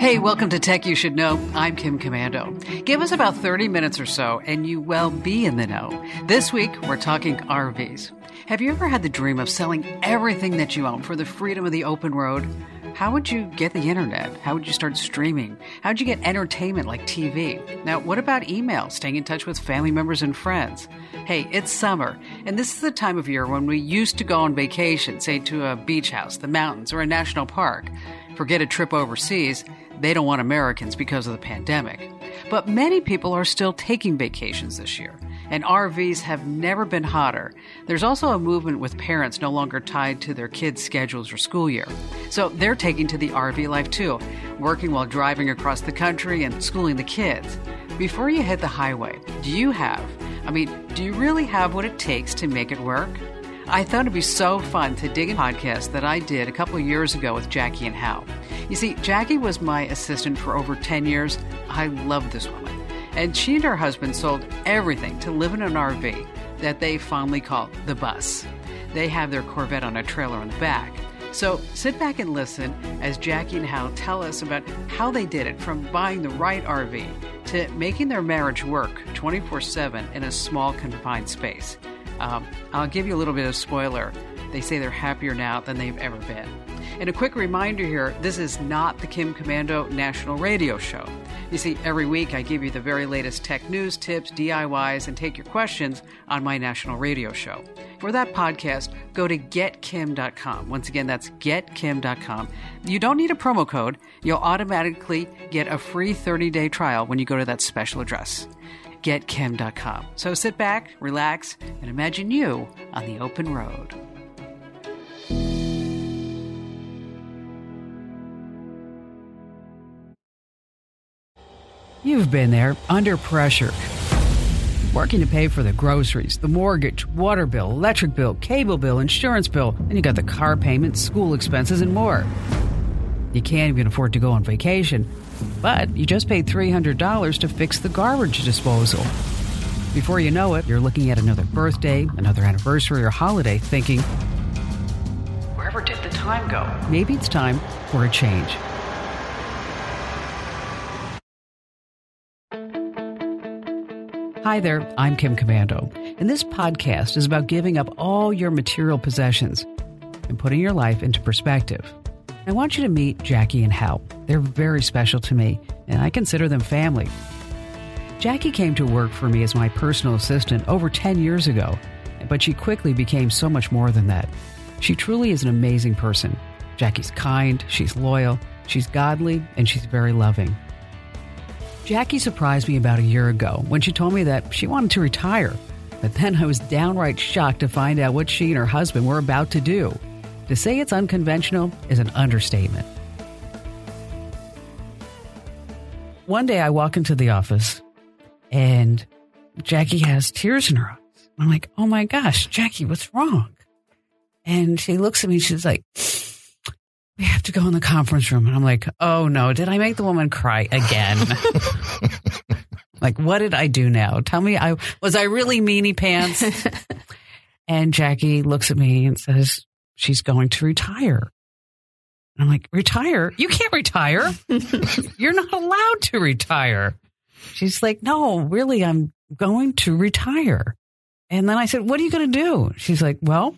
Hey, welcome to Tech You Should Know. I'm Kim Komando. Give us about 30 minutes or so, and you will be in the know. This week, we're talking RVs. Have you ever had the dream of selling everything that you own for the freedom of the open road? How would you get the internet? How would you start streaming? How would you get entertainment like TV? Now, what about email, staying in touch with family members and friends? Hey, it's summer, and this is the time of year when we used to go on vacation, say to a beach house, the mountains, or a national park. Forget a trip overseas they don't want Americans because of the pandemic. But many people are still taking vacations this year, and RVs have never been hotter. There's also a movement with parents no longer tied to their kids' schedules or school year. So they're taking to the RV life too, working while driving across the country and schooling the kids. Before you hit the highway, do you have, I mean, do you really have what it takes to make it work? I thought it'd be so fun to dig a podcast that I did a couple years ago with Jackie and Hal. You see, Jackie was my assistant for over 10 years. I love this woman. And she and her husband sold everything to live in an RV that they fondly call the bus. They have their Corvette on a trailer in the back. So sit back and listen as Jackie and Hal tell us about how they did it from buying the right RV to making their marriage work 24 7 in a small, confined space. Um, I'll give you a little bit of spoiler. They say they're happier now than they've ever been. And a quick reminder here this is not the Kim Komando National Radio Show. You see, every week I give you the very latest tech news, tips, DIYs, and take your questions on my national radio show. For that podcast, go to getkim.com. Once again, that's getkim.com. You don't need a promo code, you'll automatically get a free 30 day trial when you go to that special address getkim.com. So sit back, relax, and imagine you on the open road. You've been there under pressure. Working to pay for the groceries, the mortgage, water bill, electric bill, cable bill, insurance bill, and you got the car payment, school expenses, and more. You can't even afford to go on vacation but you just paid $300 to fix the garbage disposal. Before you know it, you're looking at another birthday, another anniversary, or holiday thinking, wherever did the time go? Maybe it's time for a change. Hi there, I'm Kim Komando, and this podcast is about giving up all your material possessions and putting your life into perspective. I want you to meet Jackie and Hal. They're very special to me, and I consider them family. Jackie came to work for me as my personal assistant over 10 years ago, but she quickly became so much more than that. She truly is an amazing person. Jackie's kind, she's loyal, she's godly, and she's very loving. Jackie surprised me about a year ago when she told me that she wanted to retire. But then I was downright shocked to find out what she and her husband were about to do. To say it's unconventional is an understatement. One day I walk into the office and Jackie has tears in her eyes. I'm like, oh my gosh, Jackie, what's wrong? And she looks at me, she's like, we have to go in the conference room. And I'm like, oh no, did I make the woman cry again? like, what did I do now? Tell me, I was I really meanie pants? and Jackie looks at me and says, she's going to retire. And I'm like, retire? You can't retire. You're not allowed to retire. She's like, no, really, I'm going to retire. And then I said, what are you going to do? She's like, well,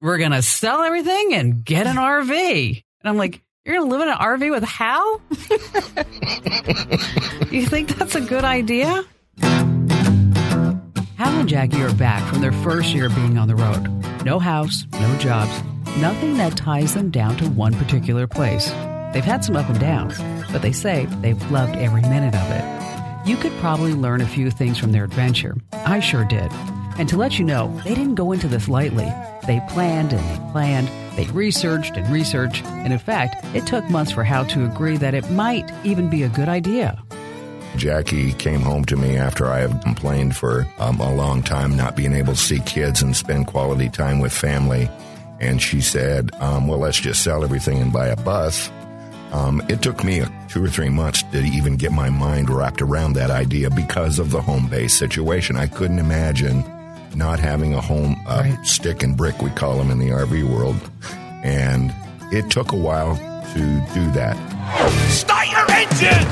we're going to sell everything and get an RV. And I'm like, you're going to live in an RV with Hal? you think that's a good idea? Hal and Jackie are back from their first year being on the road. No house, no jobs, nothing that ties them down to one particular place. They've had some up and downs, but they say they've loved every minute of it. You could probably learn a few things from their adventure. I sure did. And to let you know, they didn't go into this lightly. They planned and they planned, they researched and researched, and in fact, it took months for Hal to agree that it might even be a good idea. Jackie came home to me after I had complained for um, a long time not being able to see kids and spend quality time with family. And she said, um, well, let's just sell everything and buy a bus. Um, it took me two or three months to even get my mind wrapped around that idea because of the home base situation. I couldn't imagine not having a home, uh, right. stick and brick, we call them in the RV world. And it took a while to do that. Start your Attention!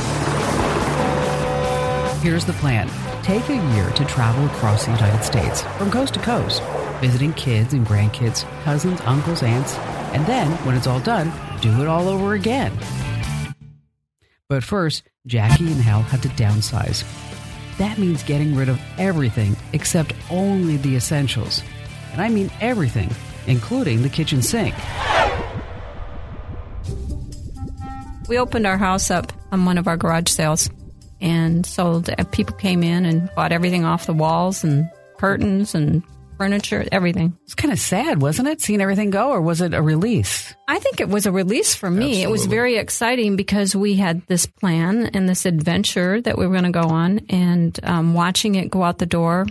Here's the plan take a year to travel across the United States from coast to coast, visiting kids and grandkids, cousins, uncles, aunts, and then, when it's all done, do it all over again. But first, Jackie and Hal had to downsize. That means getting rid of everything except only the essentials. And I mean everything, including the kitchen sink. We opened our house up on one of our garage sales and sold. Uh, people came in and bought everything off the walls and curtains and furniture, everything. It's kind of sad, wasn't it? Seeing everything go, or was it a release? I think it was a release for me. Absolutely. It was very exciting because we had this plan and this adventure that we were going to go on, and um, watching it go out the door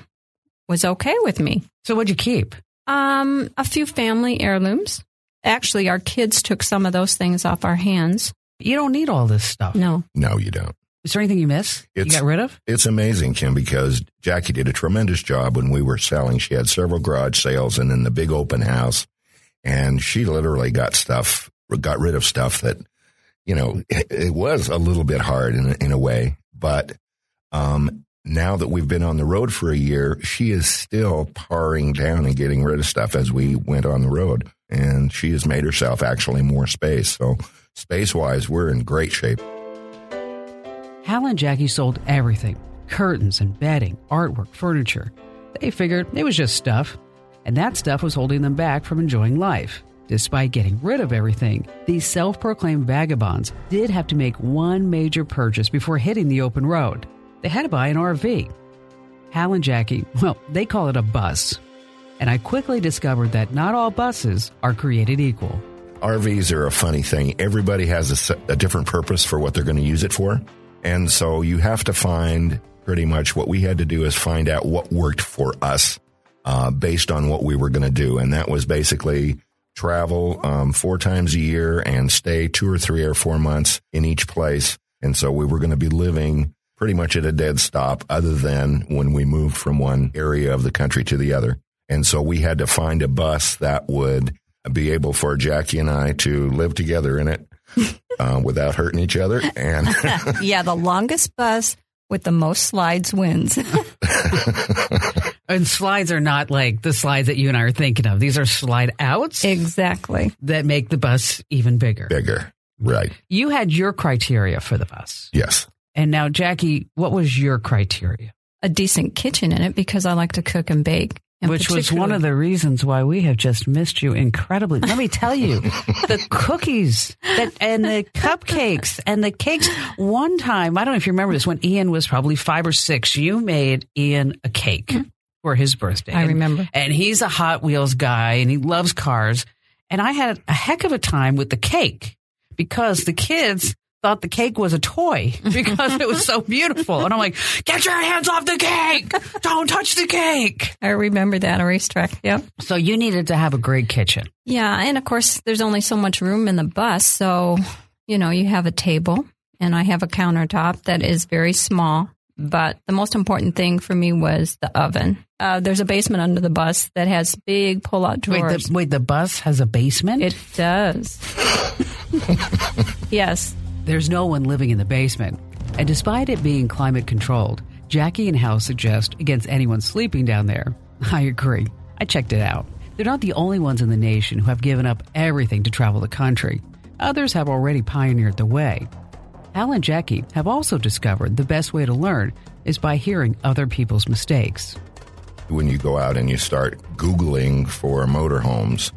was okay with me. So, what'd you keep? Um, a few family heirlooms. Actually, our kids took some of those things off our hands. You don't need all this stuff. No, No, you don't. Is there anything you miss? you got rid of? It's amazing, Kim, because Jackie did a tremendous job when we were selling. She had several garage sales and then the big open house. And she literally got stuff, got rid of stuff that, you know, it, it was a little bit hard in, a- in a way. But um, now that we've been on the road for a year, she is still paring down and getting rid of stuff as we went on the road. And she has made herself actually more space. So, space wise, we're in great shape. Hal and Jackie sold everything curtains and bedding, artwork, furniture. They figured it was just stuff, and that stuff was holding them back from enjoying life. Despite getting rid of everything, these self proclaimed vagabonds did have to make one major purchase before hitting the open road. They had to buy an RV. Hal and Jackie, well, they call it a bus. And I quickly discovered that not all buses are created equal. RVs are a funny thing. Everybody has a, a different purpose for what they're going to use it for. And so you have to find pretty much what we had to do is find out what worked for us uh, based on what we were going to do. And that was basically travel um, four times a year and stay two or three or four months in each place. And so we were going to be living pretty much at a dead stop other than when we moved from one area of the country to the other. And so we had to find a bus that would be able for Jackie and I to live together in it uh, without hurting each other. And yeah, the longest bus with the most slides wins. And slides are not like the slides that you and I are thinking of. These are slide outs exactly. that make the bus even bigger. bigger. Right. You had your criteria for the bus. Yes. And now, Jackie, what was your criteria? A decent kitchen in it because I like to cook and bake. And Which was one of the reasons why we have just missed you incredibly. Let me tell you, the cookies that, and the cupcakes and the cakes. One time, I don't know if you remember this, when Ian was probably five or six, you made Ian a cake mm-hmm. for his birthday. I And- remember. And he's a Hot Wheels guy and he loves cars. And I had a heck of a time with the cake because the kids thought the cake was a toy because it was so beautiful. And I'm like, get your hands off the cake. Don't touch the cake. I remember that a racetrack. Yep. So you needed to have a great kitchen. Yeah, and of course, there's only so much room in the bus, so you know you have a table, and I have a countertop that is very small. But the most important thing for me was the oven. Uh, there's a basement under the bus that has big pull-out Wait drawers. the, wait, the bus has a basement? it does. yes, There's no one living in the basement. And despite it being climate controlled, Jackie and Hal suggest against anyone sleeping down there. I agree. I checked it out. They're not the only ones in the nation who have given up everything to travel the country. Others have already pioneered the way. Hal and Jackie have also discovered the best way to learn is by hearing other people's mistakes. When you go out and you start Googling for motorhomes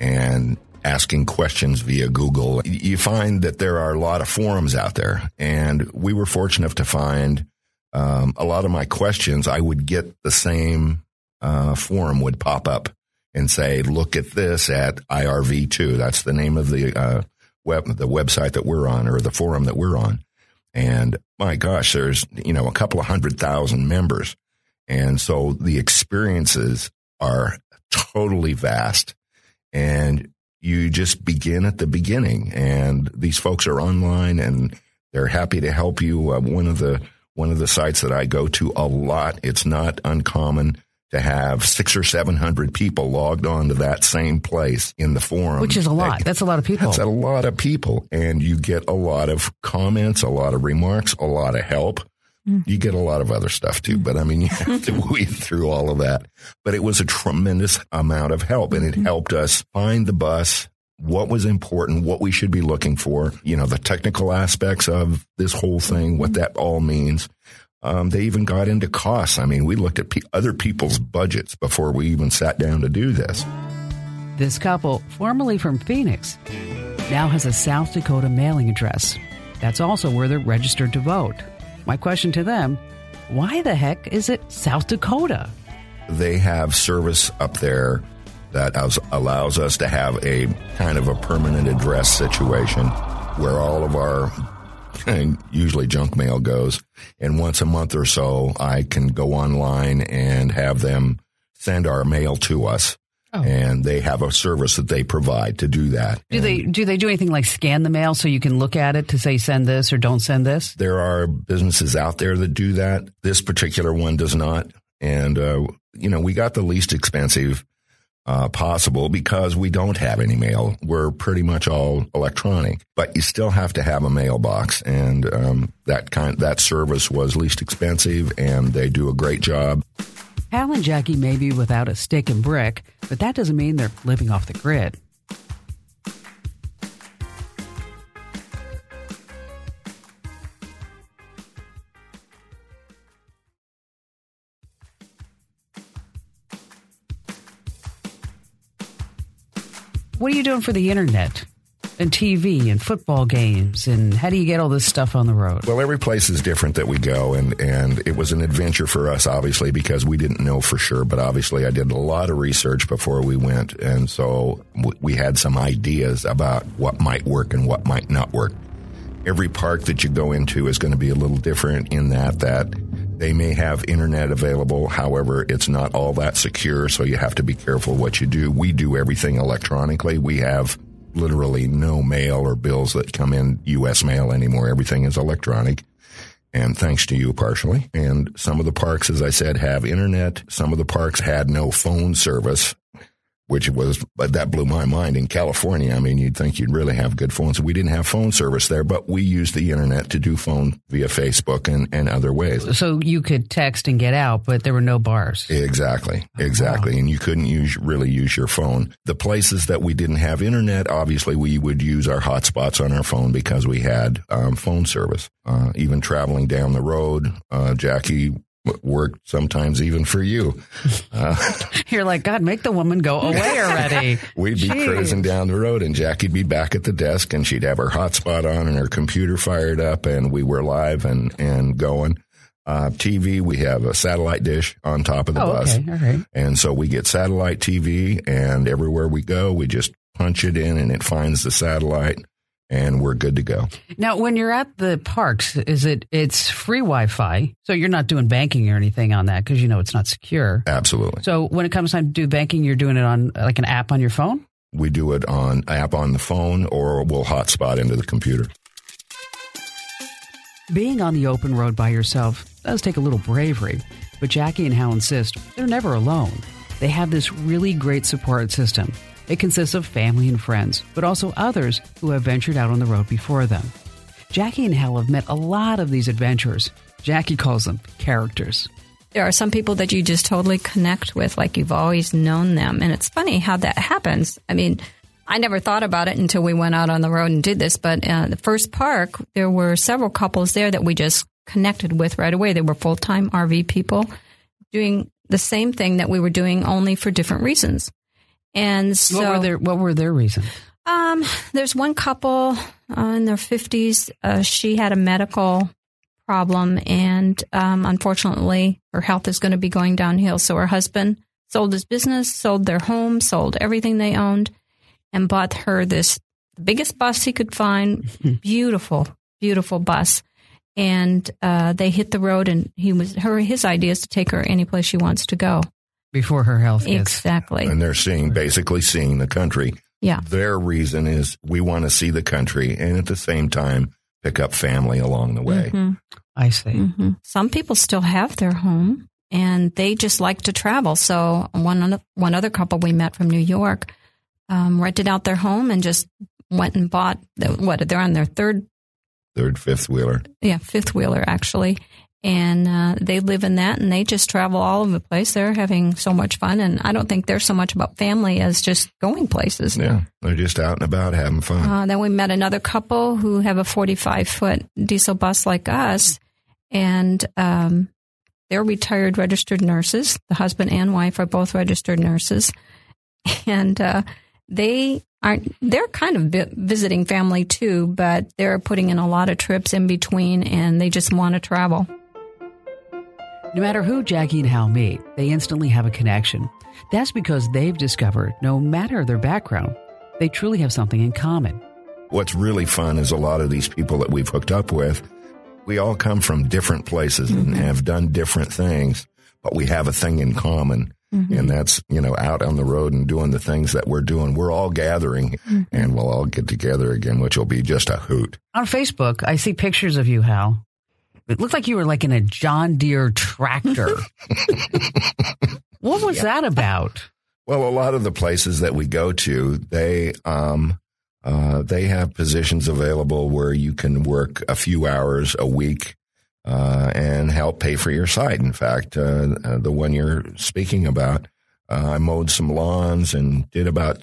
and asking questions via Google, you find that there are a lot of forums out there. And we were fortunate to find um, a lot of my questions, I would get the same uh, forum would pop up and say, look at this at IRV2. That's the name of the uh, web, the website that we're on or the forum that we're on. And my gosh, there's, you know, a couple of hundred thousand members. And so the experiences are totally vast and you just begin at the beginning and these folks are online and they're happy to help you. Uh, one of the, one of the sites that I go to a lot, it's not uncommon to have six or seven hundred people logged on to that same place in the forum. Which is a lot. That, that's a lot of people. That's a lot of people. And you get a lot of comments, a lot of remarks, a lot of help. Mm. You get a lot of other stuff too, but I mean, you have to weed through all of that. But it was a tremendous amount of help and it mm-hmm. helped us find the bus, what was important, what we should be looking for, you know, the technical aspects of this whole thing, what that all means. Um, they even got into costs. I mean, we looked at pe- other people's budgets before we even sat down to do this. This couple, formerly from Phoenix, now has a South Dakota mailing address. That's also where they're registered to vote. My question to them why the heck is it South Dakota? They have service up there that allows us to have a kind of a permanent address situation where all of our usually junk mail goes. And once a month or so, I can go online and have them send our mail to us. Oh. And they have a service that they provide to do that. Do and they do they do anything like scan the mail so you can look at it to say send this or don't send this? There are businesses out there that do that. This particular one does not. And uh, you know, we got the least expensive uh, possible because we don't have any mail. We're pretty much all electronic, but you still have to have a mailbox, and um, that kind that service was least expensive, and they do a great job. Hal and Jackie may be without a stick and brick, but that doesn't mean they're living off the grid. what are you doing for the internet? And TV and football games and how do you get all this stuff on the road? Well, every place is different that we go and and it was an adventure for us obviously because we didn't know for sure, but obviously I did a lot of research before we went and so we had some ideas about what might work and what might not work. Every park that you go into is going to be a little different in that that they may have internet available. However, it's not all that secure, so you have to be careful what you do. We do everything electronically. We have literally no mail or bills that come in U.S. mail anymore. Everything is electronic. And thanks to you partially. And some of the parks, as I said, have internet. Some of the parks had no phone service which was, but that blew my mind in California. I mean, you'd think you'd really have good phones. We didn't have phone service there, but we used the internet to do phone via Facebook and, and other ways. So you could text and get out, but there were no bars. Exactly. Exactly. Oh, wow. And you couldn't use, really use your phone. The places that we didn't have internet, obviously we would use our hotspots on our phone because we had um, phone service. Uh, even traveling down the road, uh, Jackie worked sometimes even for you. Uh, You're like, God, make the woman go away already. We'd be Jeez. cruising down the road and Jackie'd be back at the desk and she'd have her hotspot on and her computer fired up and we were live and, and going. Uh, TV, we have a satellite dish on top of the oh, bus. Okay. And so we get satellite TV and everywhere we go, we just punch it in and it finds the satellite and we're good to go. Now, when you're at the parks, is it it's free Wi-Fi, so you're not doing banking or anything on that because you know it's not secure. Absolutely. So when it comes time to do banking, you're doing it on like an app on your phone. We do it on app on the phone, or we'll hotspot into the computer. Being on the open road by yourself does take a little bravery, but Jackie and Hal insist they're never alone. They have this really great support system it consists of family and friends, but also others who have ventured out on the road before them. Jackie and Hal have met a lot of these adventurers. Jackie calls them characters. There are some people that you just totally connect with, like you've always known them. And it's funny how that happens. I mean, I never thought about it until we went out on the road and did this. But uh, the first park, there were several couples there that we just connected with right away. They were full time RV people doing the same thing that we were doing, only for different reasons. And so, what were their what were their reasons? Um, there's one couple uh, in their 50s. Uh, she had a medical problem, and um, unfortunately, her health is going to be going downhill. So her husband sold his business, sold their home, sold everything they owned, and bought her this the biggest bus he could find. beautiful, beautiful bus. And uh, they hit the road, and he was her. His idea is to take her any place she wants to go before her health gets. Exactly. And they're seeing, basically seeing the country. Yeah. Their reason is we want to see the country and at the same time pick up family along the way. Mm-hmm. I see. Mm-hmm. Some people still have their home and they just like to travel. So one one other couple we met from New York um, rented out their home and just went and bought the, what they're on their third third fifth wheeler yeah fifth wheeler actually and uh, they live in that and they just travel all over the place. They're having so much fun. And i don't think they're so much about family as just going places. Yeah. They're just out and about having fun. Uh, then we met another couple who have a 45 foot diesel bus like us. And um, they're retired registered nurses. The husband and wife are both registered nurses. And uh, they aren't they're kind of visiting family too but they're putting in a lot of trips in between and they just want to travel no matter who Jackie and Hal meet, they instantly have a connection. That's because they've discovered no matter their background, they truly have something in common. What's really fun is a lot of these people that we've hooked up with, we all come from different places mm-hmm. and have done different things, but we have a thing in common. Mm-hmm. And that's, you know, out on the road and doing the things that we're doing. We're all gathering mm-hmm. and we'll all get together again, which will be just a hoot. On Facebook, I see pictures of you, Hal, it looked like you were like in a John Deere tractor. what was yeah. that about? Well, a lot of the places that we go to, they um, uh, they have positions available where you can work a few hours a week uh, and help pay for your site. In fact, uh, uh the one you're speaking about, uh, I mowed some lawns and did about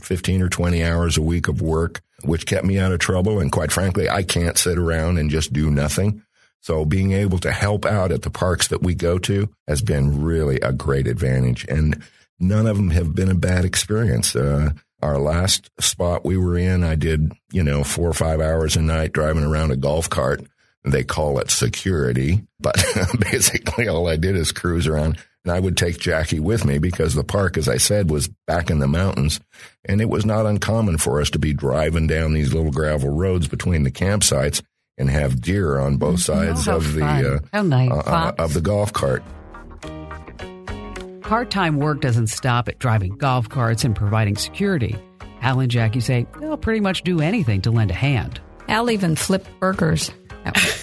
15 or 20 hours a week of work, which kept me out of trouble. And quite frankly, I can't sit around and just do nothing. So being able to help out at the parks that we go to has been really a great advantage. And none of them have been a bad experience. Uh, our last spot we were in, I did, you know, four or five hours a night driving around a golf cart. They call it security, but basically all I did is cruise around and I would take Jackie with me because the park, as I said, was back in the mountains and it was not uncommon for us to be driving down these little gravel roads between the campsites and have deer on both mm-hmm. sides oh, of the uh, nice. uh, uh, of the golf cart. Part time work doesn't stop at driving golf carts and providing security. Hal and Jackie say they'll pretty much do anything to lend a hand. Hal even flipped burgers.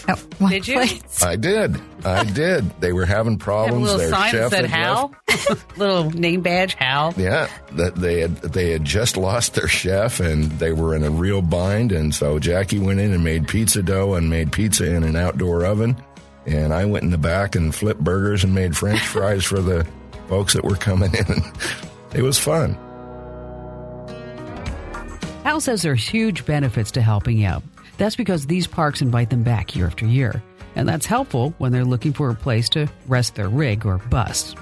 At, at did you? Place. I did. I did. They were having problems. Have a little Their sign chef that said Hal. little name badge, Hal. Yeah, that they had they had just lost their chef and they were in a real bind. And so Jackie went in and made pizza dough and made pizza in an outdoor oven. And I went in the back and flipped burgers and made French fries for the folks that were coming in. It was fun. Hal says there's huge benefits to helping out. That's because these parks invite them back year after year, and that's helpful when they're looking for a place to rest their rig or bus.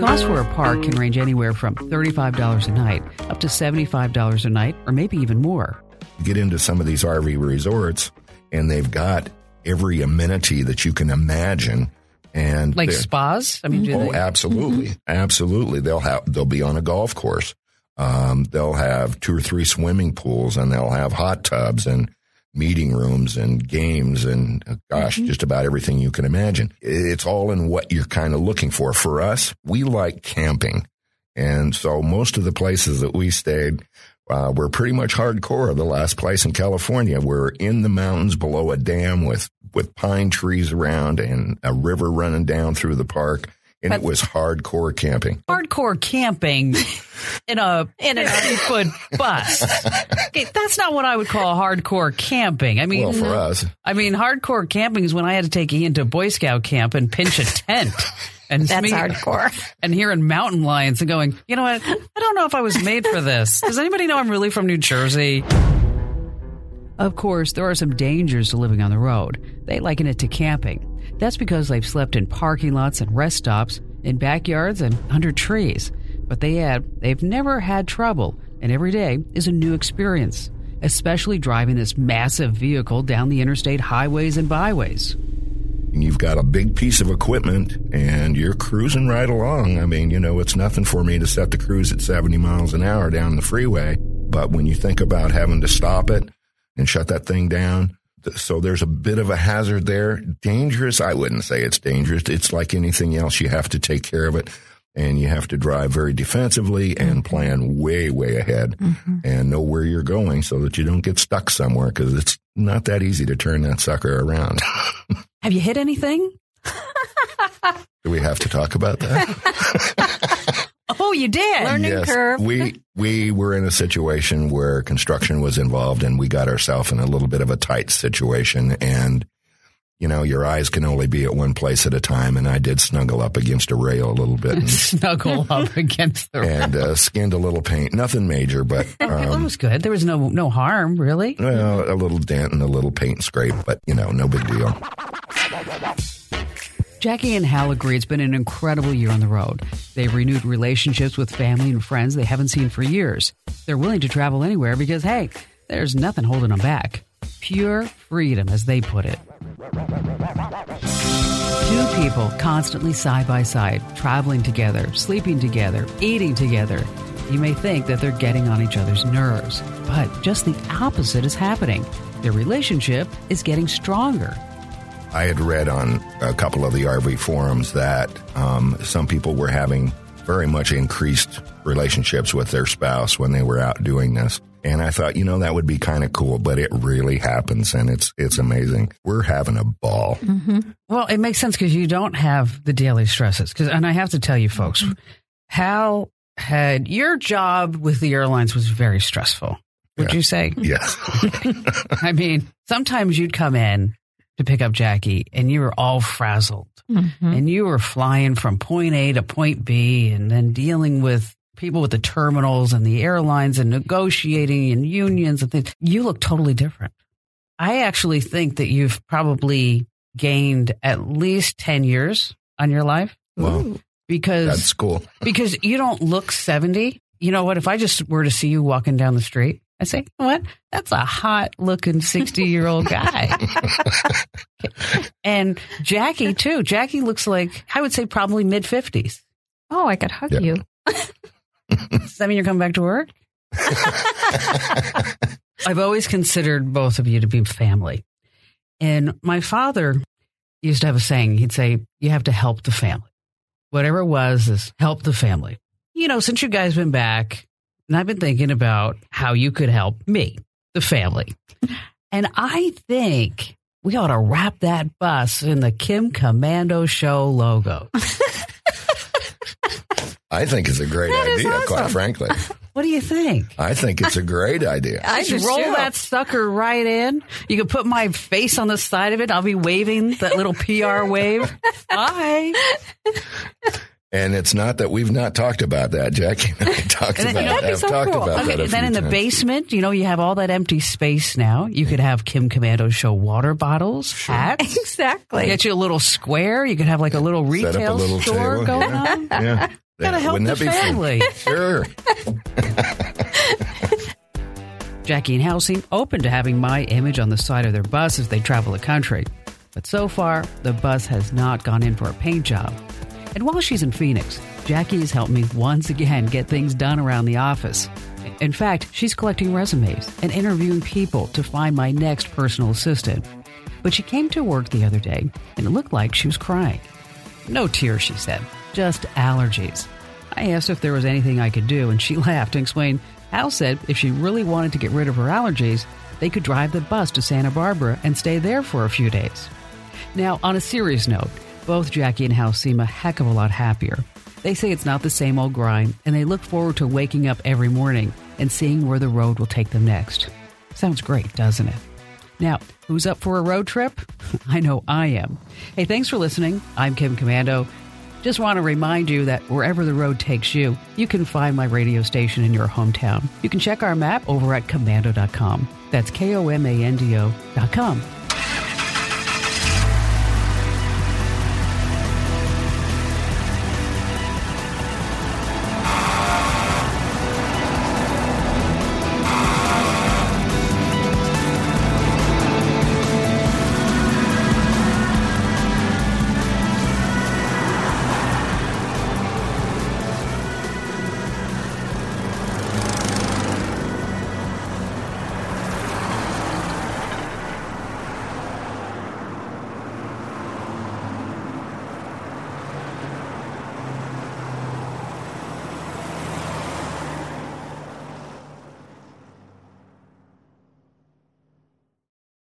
Costs for a park can range anywhere from $35 a night up to $75 a night, or maybe even more get into some of these RV resorts and they've got every amenity that you can imagine. And like spas? I mean, oh, they? absolutely, mm-hmm. absolutely. They'll have they'll be on a golf course. Um, they'll have two or three swimming pools, and they'll have hot tubs and meeting rooms and games and uh, gosh, mm-hmm. just about everything you can imagine. It's all in what you're kind of looking for. For us, we like camping. And so most of the places that we stayed uh, we're pretty much hardcore. The last place in California, we're in the mountains below a dam with with pine trees around and a river running down through the park. And but it was hardcore camping. Hardcore camping in a in an eight foot bus. Okay, that's not what I would call hardcore camping. I mean, well, for us, I mean, hardcore camping is when I had to take Ian to Boy Scout camp and pinch a tent. And That's me, hardcore. And hearing mountain lions and going, you know what? I don't know if I was made for this. Does anybody know I'm really from New Jersey? Of course, there are some dangers to living on the road. They liken it to camping. That's because they've slept in parking lots and rest stops, in backyards and under trees. But they add they've never had trouble, and every day is a new experience, especially driving this massive vehicle down the interstate highways and byways you've got a big piece of equipment and you're cruising right along. I mean, you know, it's nothing for me to set the cruise at 70 miles an hour down the freeway. But when you think about having to stop it and shut that thing down, so there's a bit of a hazard there. Dangerous? I wouldn't say it's dangerous. It's like anything else. You have to take care of it and you have to drive very defensively and plan way, way ahead mm-hmm. and know where you're going so that you don't get stuck somewhere because it's not that easy to turn that sucker around. Have you hit anything? Do we have to talk about that? Oh, you did. Learning curve. We we were in a situation where construction was involved and we got ourselves in a little bit of a tight situation and you know, your eyes can only be at one place at a time and I did snuggle up against a rail a little bit and, Snuggle up against the. rail. and uh, skinned a little paint. Nothing major, but it um, was good. There was no no harm, really. well, a little dent and a little paint scrape, but you know, no big deal. Jackie and Hal agree it's been an incredible year on the road. They've renewed relationships with family and friends they haven't seen for years. They're willing to travel anywhere because, hey, there's nothing holding them back. Pure freedom, as they put it. Two people constantly side by side, traveling together, sleeping together, eating together. You may think that they're getting on each other's nerves, but just the opposite is happening. Their relationship is getting stronger. I had read on a couple of the RV forums that um, some people were having very much increased relationships with their spouse when they were out doing this. And I thought, you know, that would be kind of cool, but it really happens and it's it's amazing. We're having a ball. Mm-hmm. Well, it makes sense because you don't have the daily stresses. Cause, and I have to tell you, folks, mm-hmm. Hal had your job with the airlines was very stressful. Would Yeah. you say? Yes. I mean, sometimes you'd come in to pick up Jackie, and you were all frazzled, mm-hmm. and you were flying from point A to point B, and then dealing with people with the terminals and the airlines and negotiating and unions and things. You look totally different. I actually think that you've probably gained at least 10 years on your life well, because that's cool. because you don't look 70. You know what? If I just were to see you walking down the street, I'd say, you know what? That's a hot looking 60 year old guy. and Jackie, too. Jackie looks like, I would say, probably mid 50s. Oh, I could hug Yeah. you. Does that mean you're coming back to work? I've always considered both of you to be family. And my father used to have a saying. He'd say, You have to help the family. Whatever it was, is help the family. You know, since you guys been back, and I've been thinking about how you could help me, the family. And I think we ought to wrap that bus in the Kim Komando Show logo. I think it's a great That is idea, quite frankly. What do you think? I think it's a great idea. I Just just roll do. that sucker right in. You can put my face on the side of it. I'll be waving that little PR wave. Hi. And it's not that we've not talked about that. Jackie and I talked And then- about that'd be have so talked cool. about Okay, that. A then few in the times. basement, you know, you have all that empty space now. You could have Kim Komando show water bottles, hats. Exactly. Get you a little square. You could have like a little Set up a retail little store table, going yeah. on. Yeah. Gotta help Wouldn't the that be fun? family. Sure. Jackie and Hal seem open to having my image on the side of their bus as they travel the country. But so far, the bus has not gone in for a paint job. And while she's in Phoenix, Jackie has helped me once again get things done around the office. In fact, she's collecting resumes and interviewing people to find my next personal assistant. But she came to work the other day and it looked like she was crying. No tears, she said, just allergies. I asked if there was anything I could do, and she laughed and explained Hal said if she really wanted to get rid of her allergies, they could drive the bus to Santa Barbara and stay there for a few days. Now, on a serious note, both Jackie and Hal seem a heck of a lot happier. They say it's not the same old grind, and they look forward to waking up every morning and seeing where the road will take them next. Sounds great, doesn't it? Now, who's up for a road trip? I know I am. Hey, thanks for listening. I'm Kim Komando. Just want to remind you that wherever the road takes you, you can find my radio station in your hometown. You can check our map over at komando.com. That's K O M A N D O.com.